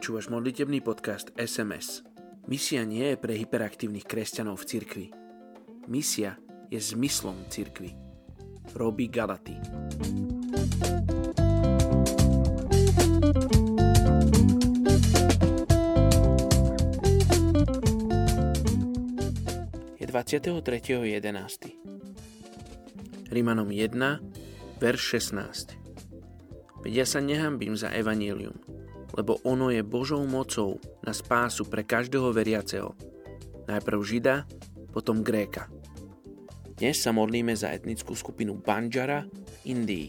Počúvaš modlitebný podcast SMS. Misia nie je pre hyperaktívnych kresťanov v cirkvi. Misia je zmyslom cirkvi. Robí Galaty. Je 23.11. Rímanom 1, verš 16. Veď ja sa nehambím za evanílium, lebo ono je Božou mocou na spásu pre každého veriaceho. Najprv Žida, potom Gréka. Dnes sa modlíme za etnickú skupinu Banjara v Indii.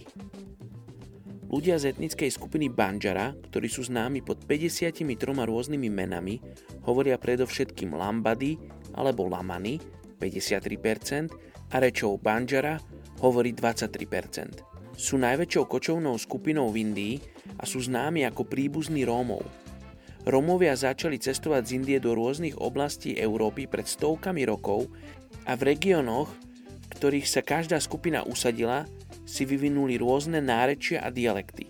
Ľudia z etnickej skupiny Banjara, ktorí sú známi pod 53 rôznymi menami, hovoria predovšetkým Lambady alebo Lamany 53% a rečou Banjara hovorí 23% sú najväčšou kočovnou skupinou v Indii a sú známi ako príbuzní Rómov. Rómovia začali cestovať z Indie do rôznych oblastí Európy pred stovkami rokov a v regiónoch, v ktorých sa každá skupina usadila, si vyvinuli rôzne nárečia a dialekty.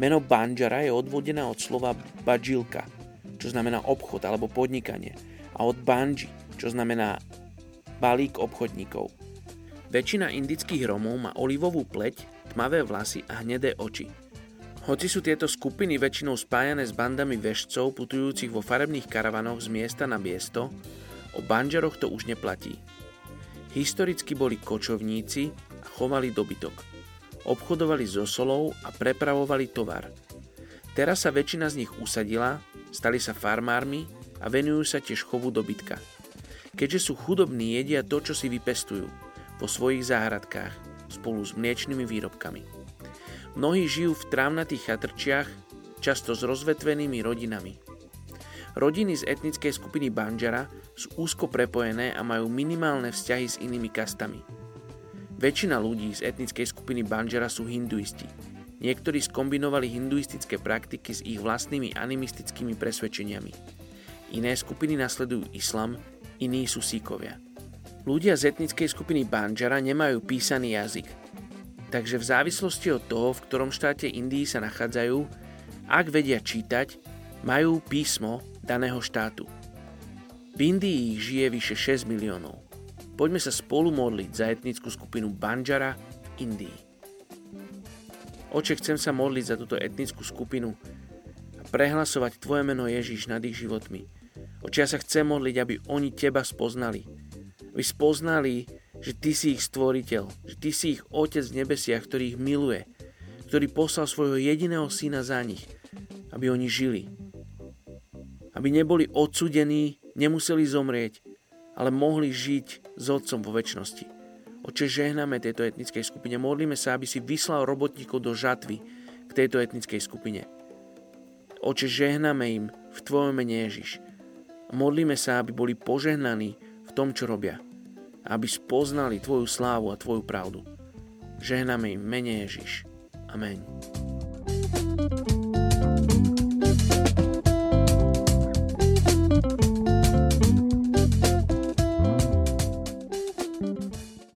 Meno Banjara je odvodené od slova bajilka, čo znamená obchod alebo podnikanie, a od banji, čo znamená balík obchodníkov. Väčšina indických Romov má olivovú pleť, tmavé vlasy a hnedé oči. Hoci sú tieto skupiny väčšinou spájané s bandami vešcov putujúcich vo farebných karavanoch z miesta na miesto, o banžeroch to už neplatí. Historicky boli kočovníci a chovali dobytok. Obchodovali so solou a prepravovali tovar. Teraz sa väčšina z nich usadila, stali sa farmármi a venujú sa tiež chovu dobytka. Keďže sú chudobní, jedia to, čo si vypestujú vo svojich záhradkách spolu s mliečnými výrobkami. Mnohí žijú v trávnatých chatrčiach, často s rozvetvenými rodinami. Rodiny z etnickej skupiny Banjara sú úzko prepojené a majú minimálne vzťahy s inými kastami. Väčšina ľudí z etnickej skupiny Banjara sú hinduisti. Niektorí skombinovali hinduistické praktiky s ich vlastnými animistickými presvedčeniami. Iné skupiny nasledujú islam, iní sú síkovia. Ľudia z etnickej skupiny Banjara nemajú písaný jazyk. Takže v závislosti od toho, v ktorom štáte Indii sa nachádzajú, ak vedia čítať, majú písmo daného štátu. V Indii ich žije vyše 6 miliónov. Poďme sa spolu modliť za etnickú skupinu Banjara v Indii. Oče, chcem sa modliť za túto etnickú skupinu a prehlasovať Tvoje meno Ježiš nad ich životmi. Oče, ja sa chcem modliť, aby oni Teba spoznali – aby spoznali, že Ty si ich stvoriteľ, že Ty si ich Otec v nebesiach, ktorý ich miluje, ktorý poslal svojho jediného syna za nich, aby oni žili. Aby neboli odsudení, nemuseli zomrieť, ale mohli žiť s Otcom vo väčšnosti. Oče, žehname tejto etnickej skupine, modlíme sa, aby si vyslal robotníkov do žatvy k tejto etnickej skupine. Oče, žehname im v Tvojom mene Ježiš. Modlíme sa, aby boli požehnaní tom, čo robia. Aby spoznali Tvoju slávu a Tvoju pravdu. Žehname im mene Ježiš. Amen. thank you